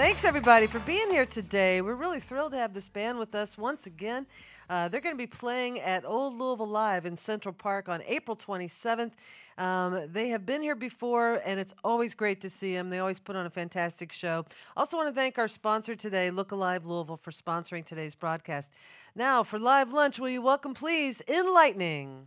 thanks everybody for being here today. We're really thrilled to have this band with us once again. Uh, they're going to be playing at Old Louisville Live in Central Park on April 27th. Um, they have been here before, and it's always great to see them. They always put on a fantastic show. Also, want to thank our sponsor today, Look Alive Louisville, for sponsoring today's broadcast. Now, for live lunch, will you welcome, please, In Lightning?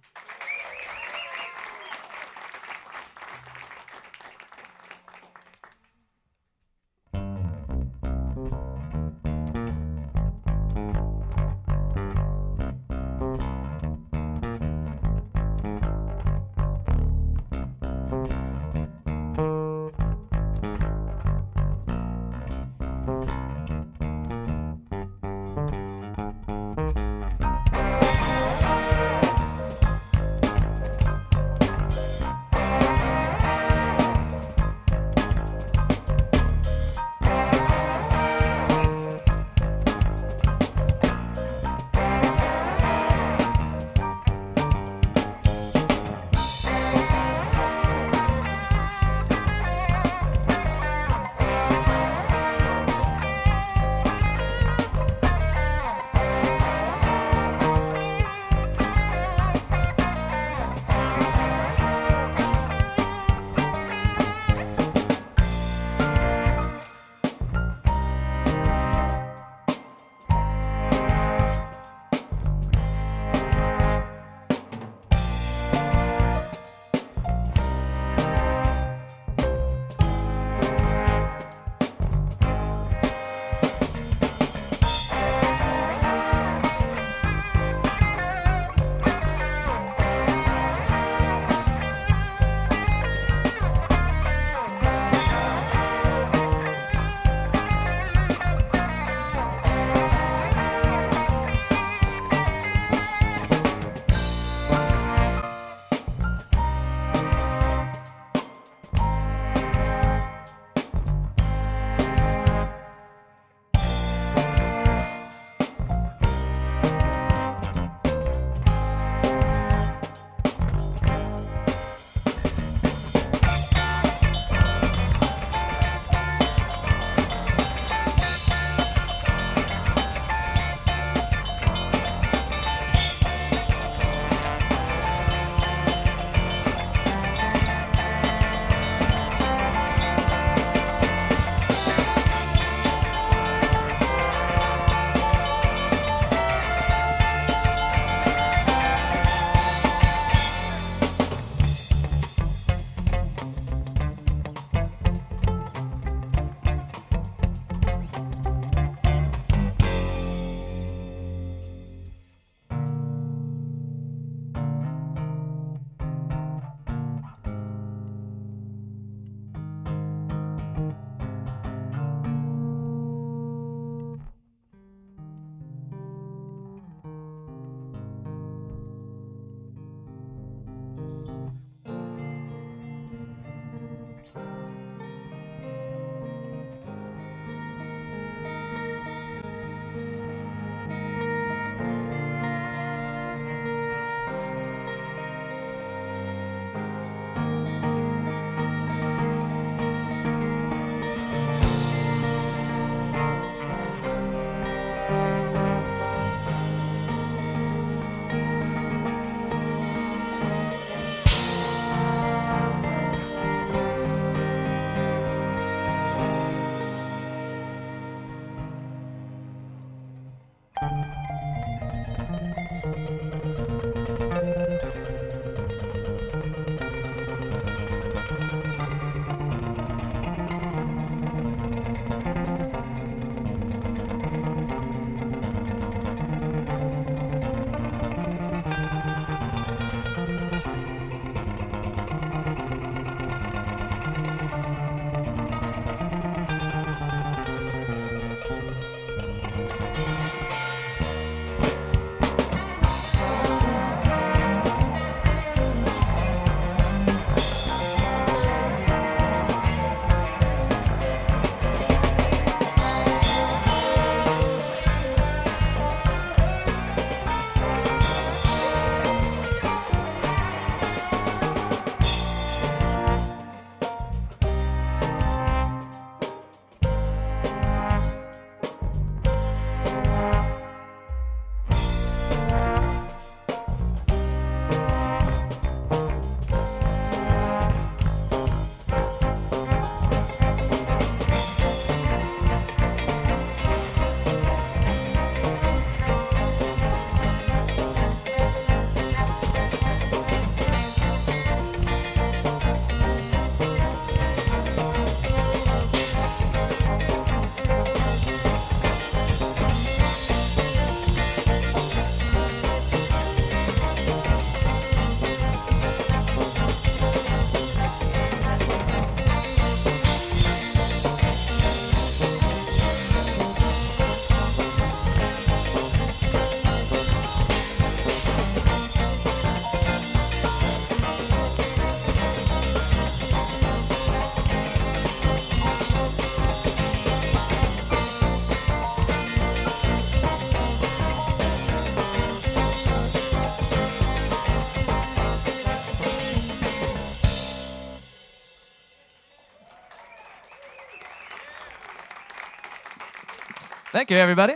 Thank you, everybody.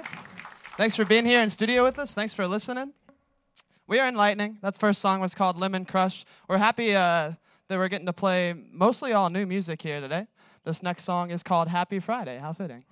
Thanks for being here in studio with us. Thanks for listening. We are In Lightning. That first song was called Lemon Crush. We're happy uh, that we're getting to play mostly all new music here today. This next song is called Happy Friday. How fitting.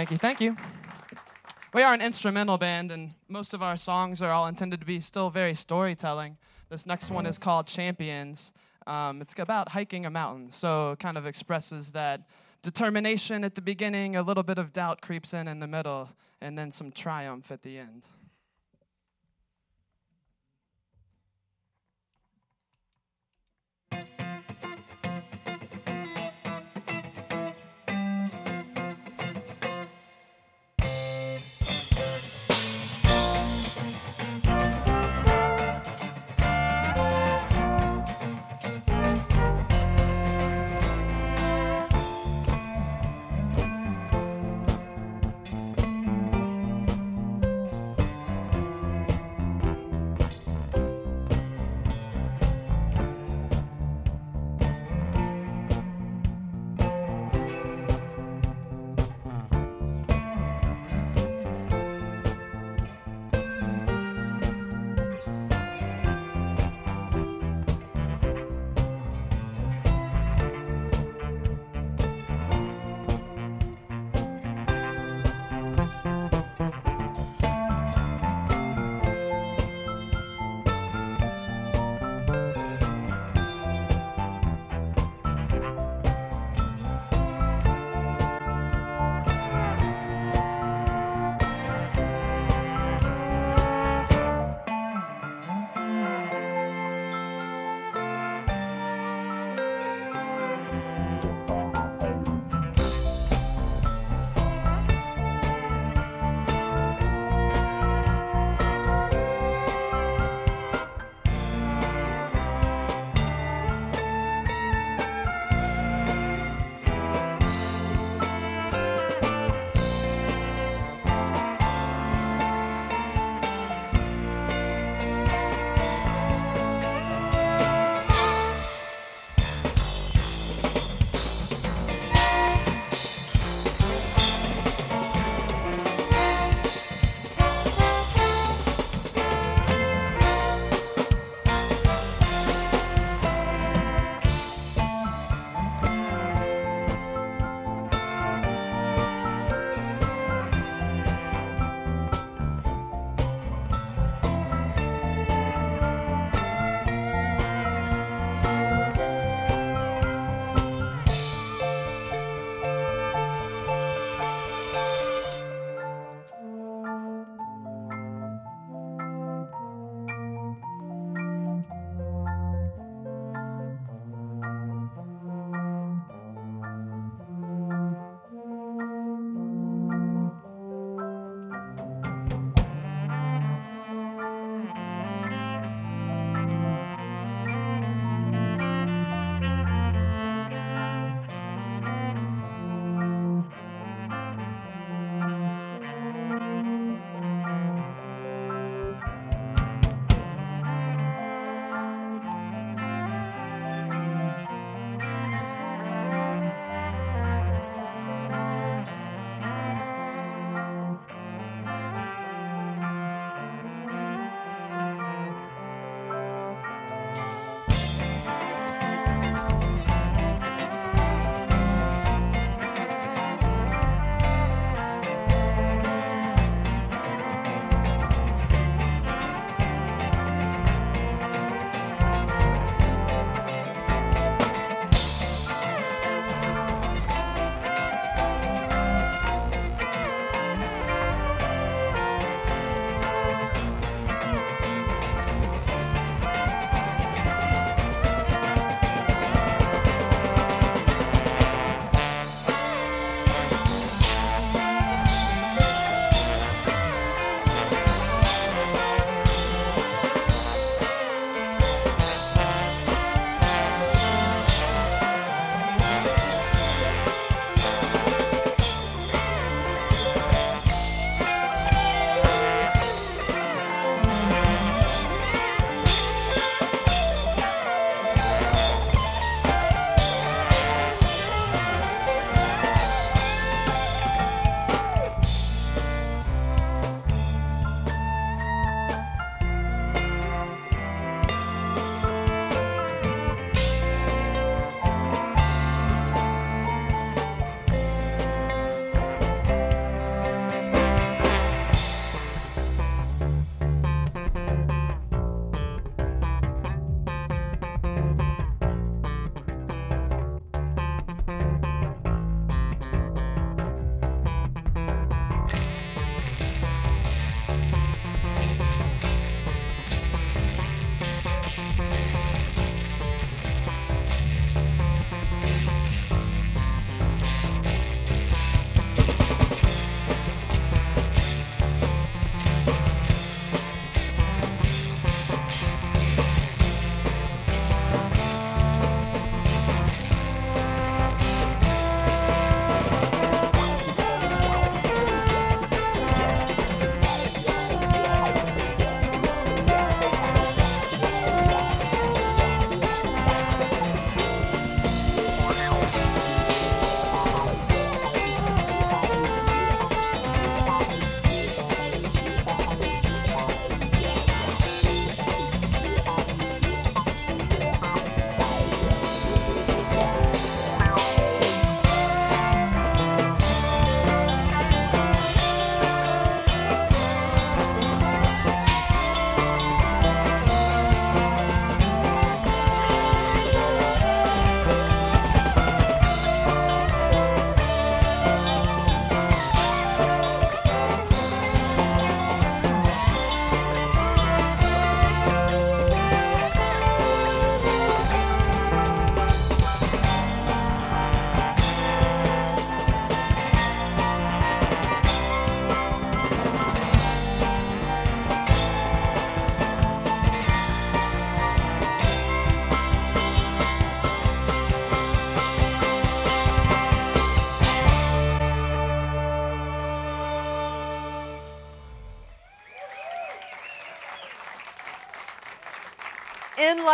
Thank you, thank you. We are an instrumental band, and most of our songs are all intended to be still very storytelling. This next one is called Champions. Um, it's about hiking a mountain, so it kind of expresses that determination at the beginning, a little bit of doubt creeps in in the middle, and then some triumph at the end.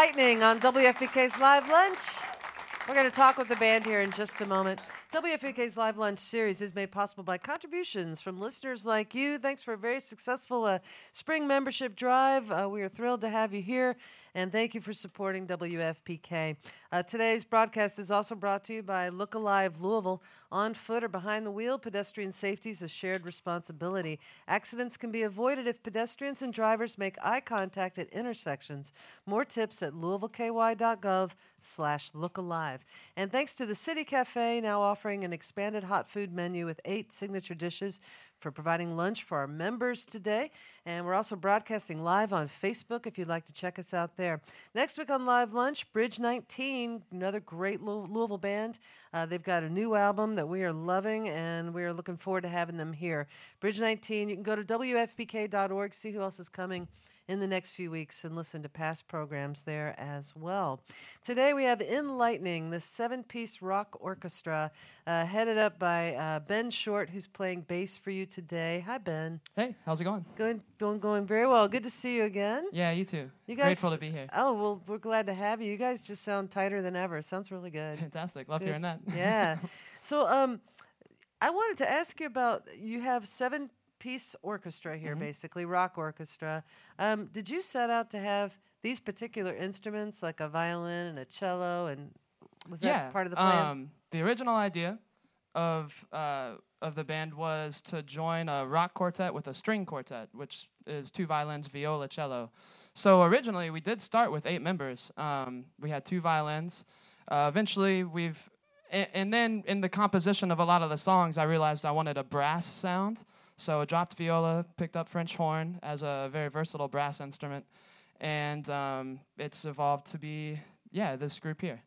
In Lightning on WFPK's Live Lunch. We're going to talk with the band here in just a moment. WFPK's Live Lunch series is made possible by contributions from listeners like you. Thanks for a very successful uh, spring membership drive. Uh, we are thrilled to have you here, and thank you for supporting WFPK. Uh, today's broadcast is also brought to you by Look Alive Louisville. On foot or behind the wheel, pedestrian safety is a shared responsibility. Accidents can be avoided if pedestrians and drivers make eye contact at intersections. More tips at louisvilleky.gov slash lookalive. And thanks to the City Cafe, now offering an expanded hot food menu with eight signature dishes for providing lunch for our members today. And we're also broadcasting live on Facebook if you'd like to check us out there. Next week on Live Lunch, Bridge 19, another great Louisville band. Uh, they've got a new album that we are loving, and we are looking forward to having them here. Bridge 19, you can go to WFPK.org, see who else is coming in the next few weeks and listen to past programs there as well. Today we have In Lightning, the seven piece rock orchestra, uh, headed up by uh, Ben Short, who's playing bass for you today. Hi, Ben. Hey, how's it going? Going, going, going very well. Good to see you again. Yeah, you too. You guys, Grateful to be here. Oh, well, we're glad to have you. You guys just sound tighter than ever. Sounds really good. Fantastic. Love good. hearing that. yeah. So, um, I wanted to ask you about you have seven piece orchestra here, mm-hmm. basically rock orchestra. Um, did you set out to have these particular instruments, like a violin and a cello, and was that part of the plan? Um, the original idea of uh, of the band was to join a rock quartet with a string quartet, which is two violins, viola, cello. So originally we did start with eight members. Um, we had two violins. Uh, eventually we've and then in the composition of a lot of the songs, I realized I wanted a brass sound. So I dropped viola, picked up French horn as a very versatile brass instrument, and um, it's evolved to be yeah this group here.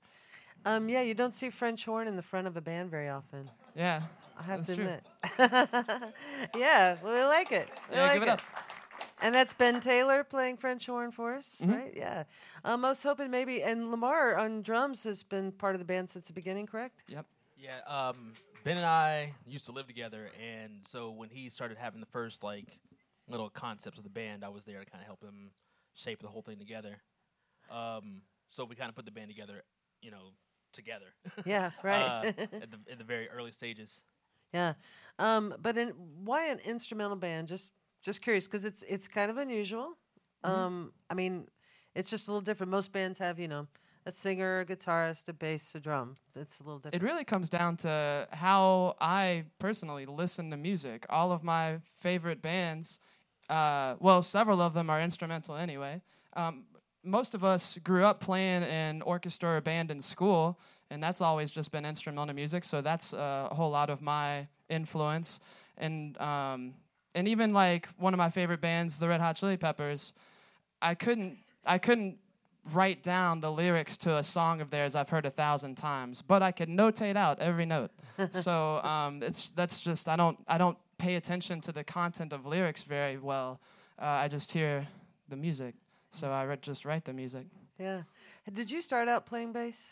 Um, yeah, you don't see French horn in the front of a band very often. Yeah, I have to admit. yeah, well, we like it. We yeah, like give it, it, up. And that's Ben Taylor playing French horn for us, mm-hmm. right? Yeah. Um, I was hoping maybe, and Lamar on drums has been part of the band since the beginning, correct? Yep. Yeah. Um, Ben and I used to live together, and so when he started having the first like little concepts of the band, I was there to kind of help him shape the whole thing together. Um, so we kind of put the band together, you know, together. Yeah, right. uh, at the at the very early stages. Yeah, um, but in, why an instrumental band? Just just curious because it's it's kind of unusual. Mm-hmm. Um, I mean, it's just a little different. Most bands have you know a singer, a guitarist, a bass, a drum. It's a little different. It really comes down to how I personally listen to music. All of my favorite bands, uh, well, several of them are instrumental anyway. Um, most of us grew up playing in orchestra or band in school, and that's always just been instrumental music. So that's a whole lot of my influence. And um, and even like one of my favorite bands, the Red Hot Chili Peppers, I couldn't I couldn't write down the lyrics to a song of theirs I've heard a thousand times, but I can notate out every note. so um, it's that's just I don't I don't pay attention to the content of lyrics very well. Uh, I just hear the music, so I re- just write the music. Yeah. Did you start out playing bass?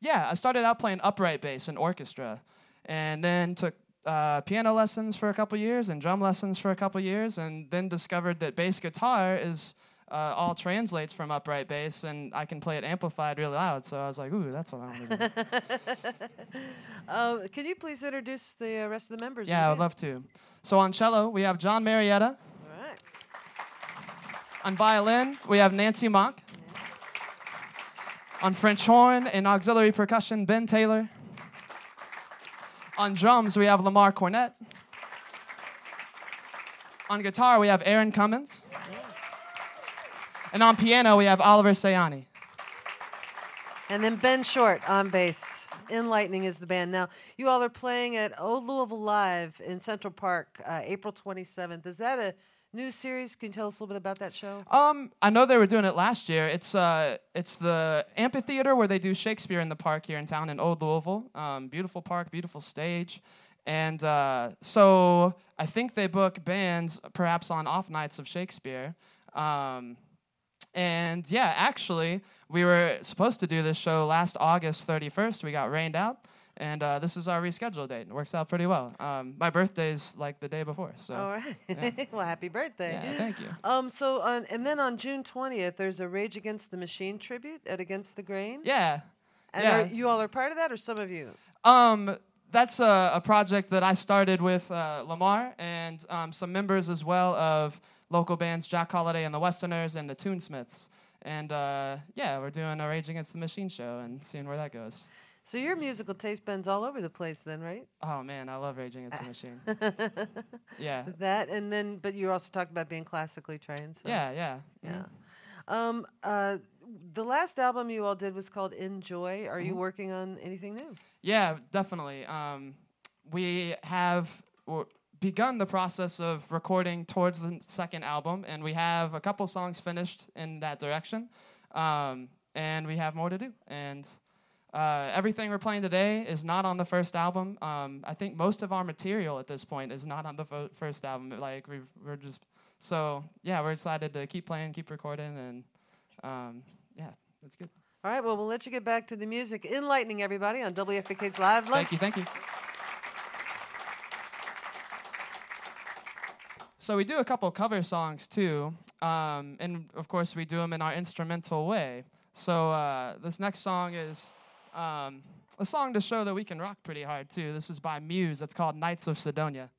Yeah, I started out playing upright bass in orchestra, and then took uh, piano lessons for a couple years and drum lessons for a couple years, and then discovered that bass guitar is uh, all translates from upright bass, and I can play it amplified really loud. So I was like, ooh, that's what I want to do. uh, can you please introduce the uh, rest of the members? Yeah, I'd love to. So on cello, we have John Marietta. All right. On violin, we have Nancy Mock. On French horn and auxiliary percussion, Ben Taylor. On drums, we have Lamar Cornett. On guitar, we have Aaron Cummins. And on piano, we have Oliver Sayani. And then Ben Short on bass. In Lightning is the band. Now, you all are playing at Old Louisville Live in Central Park, uh, April 27th. Is that a new series? Can you tell us a little bit about that show? Um, I know they were doing it last year. It's uh, it's the amphitheater where they do Shakespeare in the park here in town in Old Louisville. Um, beautiful park, beautiful stage, and uh, so I think they book bands perhaps on off nights of Shakespeare. Um, and yeah, actually, we were supposed to do this show last August 31st. We got rained out. and uh, this is our rescheduled date. It works out pretty well. Um, my birthday's like the day before, so All right. yeah. well, happy birthday. yeah, thank you. Um. So, on, and then on June twentieth, there's a Rage Against the Machine tribute at Against the Grain. Yeah, And yeah. are, you all are part of that, or some of you? Um, that's a, a project that I started with uh, Lamar and um, some members as well of local bands Jack Holiday and the Westerners and the Toonsmiths. And uh, yeah, we're doing a Rage Against the Machine show and seeing where that goes. So your musical taste bends all over the place, then, right? Oh man, I love Rage Against the Machine. yeah, That and then, but you also talked about being classically trained. So. yeah, yeah. Yeah. Um. Uh. The last album you all did was called Enjoy. Are Mm-hmm. you working on anything new? Yeah, definitely. Um, we have w- begun the process of recording towards the second album, and we have a couple songs finished in that direction, um, and we have more to do. And uh, everything we're playing today is not on the first album. Um, I think most of our material at this point is not on the fo- first album. Like we've, we're just so yeah, we're excited to keep playing, keep recording, and um, yeah, that's good. All right. Well, we'll let you get back to the music. In Lightning everybody on WFPK's Live Lunch. Thank you, thank you. So we do a couple cover songs too, um, and of course we do them in our instrumental way. So uh, this next song is um, a song to show that we can rock pretty hard too. This is by Muse. It's called Knights of Cydonia.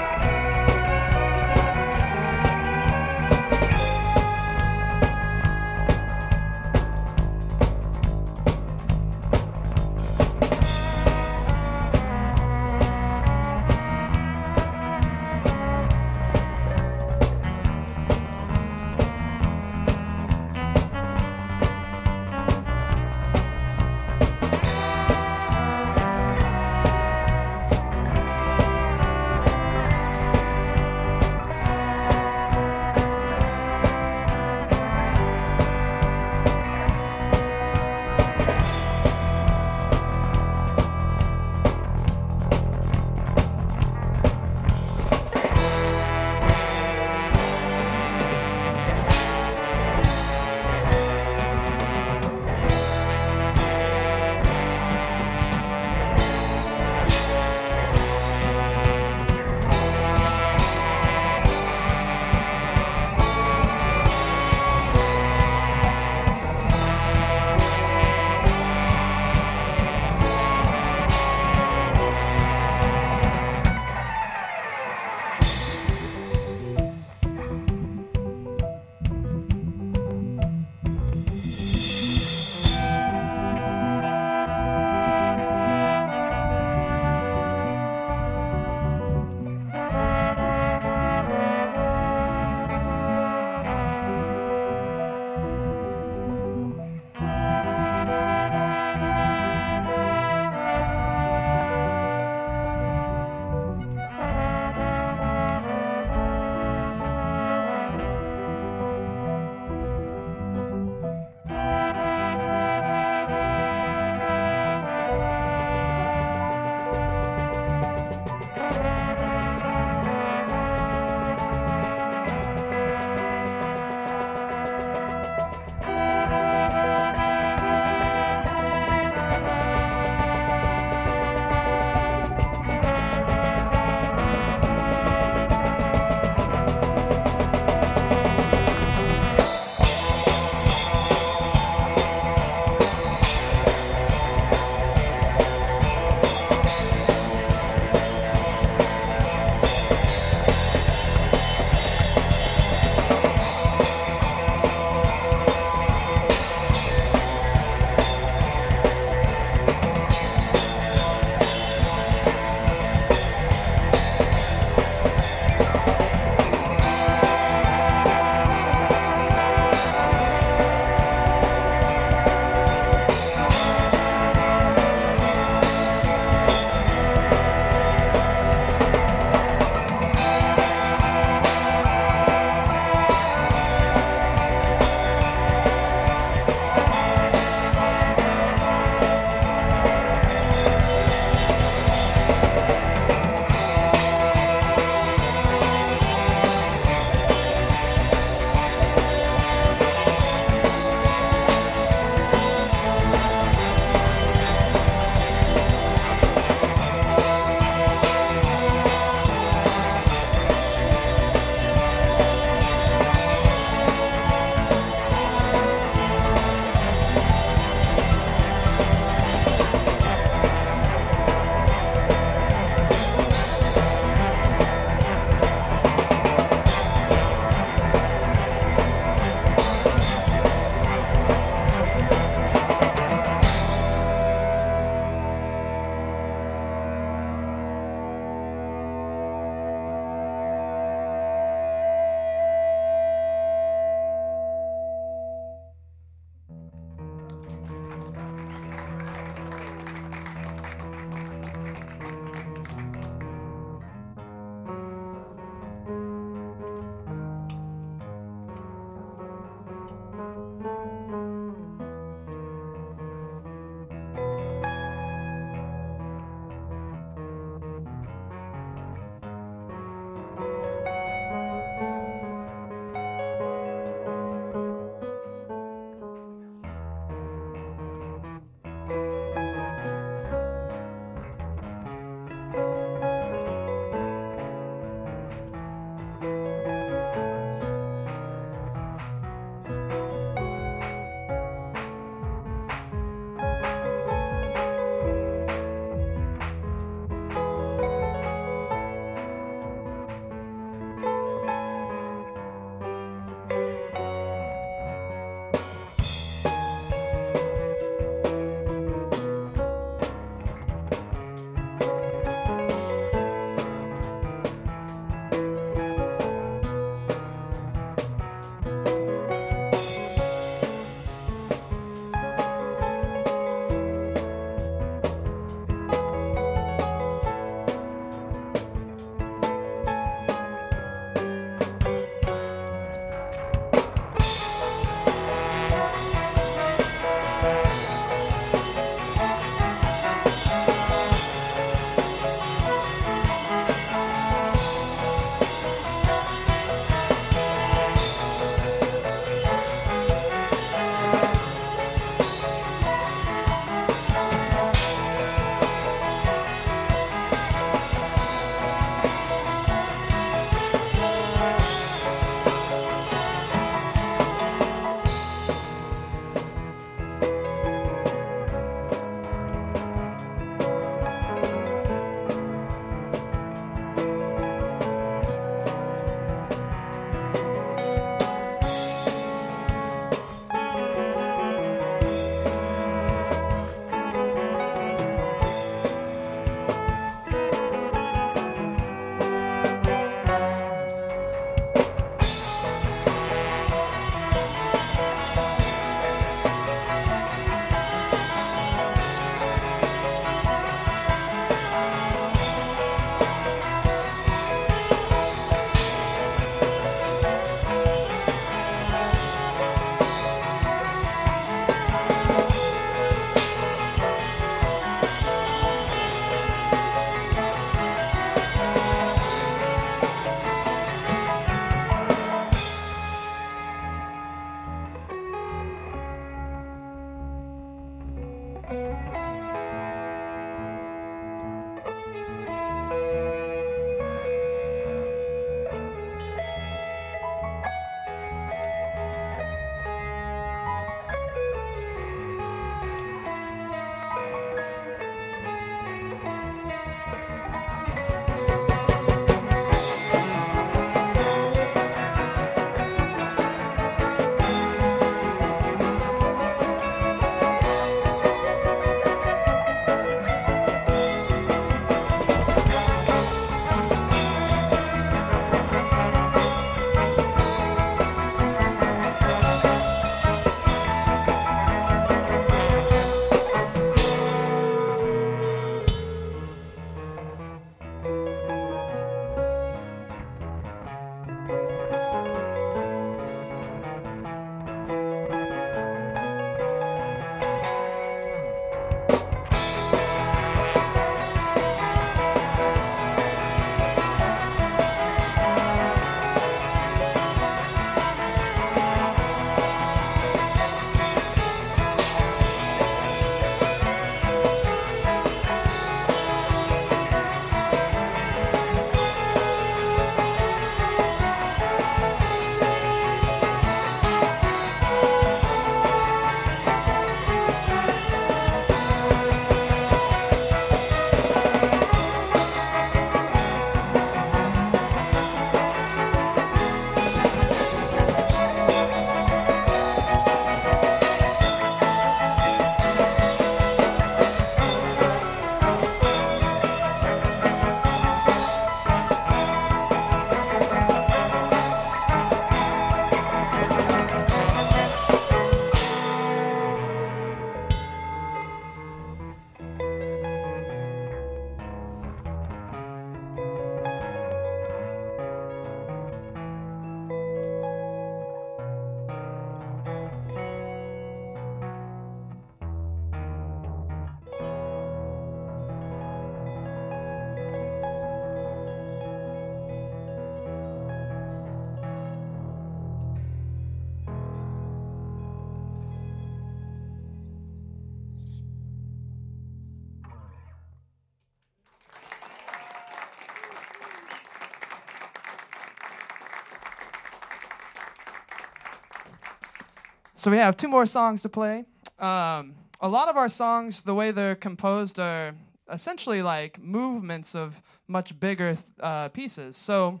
So we have two more songs to play. Um, a lot of our songs, the way they're composed, are essentially like movements of much bigger th- uh, pieces. So,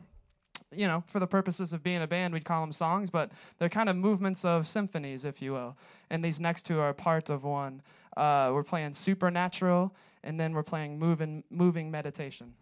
you know, for the purposes of being a band, we'd call them songs, but they're kind of movements of symphonies, if you will. And these next two are part of one. Uh, we're playing Supernatural, and then we're playing Moving, moving Meditation.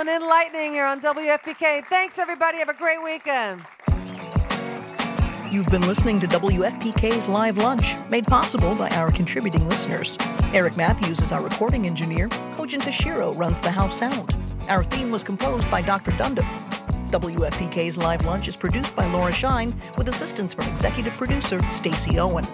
Zone in Lightning here on WFPK. Thanks, everybody. Have a great weekend. You've been listening to WFPK's Live Lunch, made possible by our contributing listeners. Eric Matthews is our recording engineer. Kojin Tashiro runs the house sound. Our theme was composed by Dr. Dundiff. WFPK's Live Lunch is produced by Laura Shine with assistance from executive producer Stacy Owen.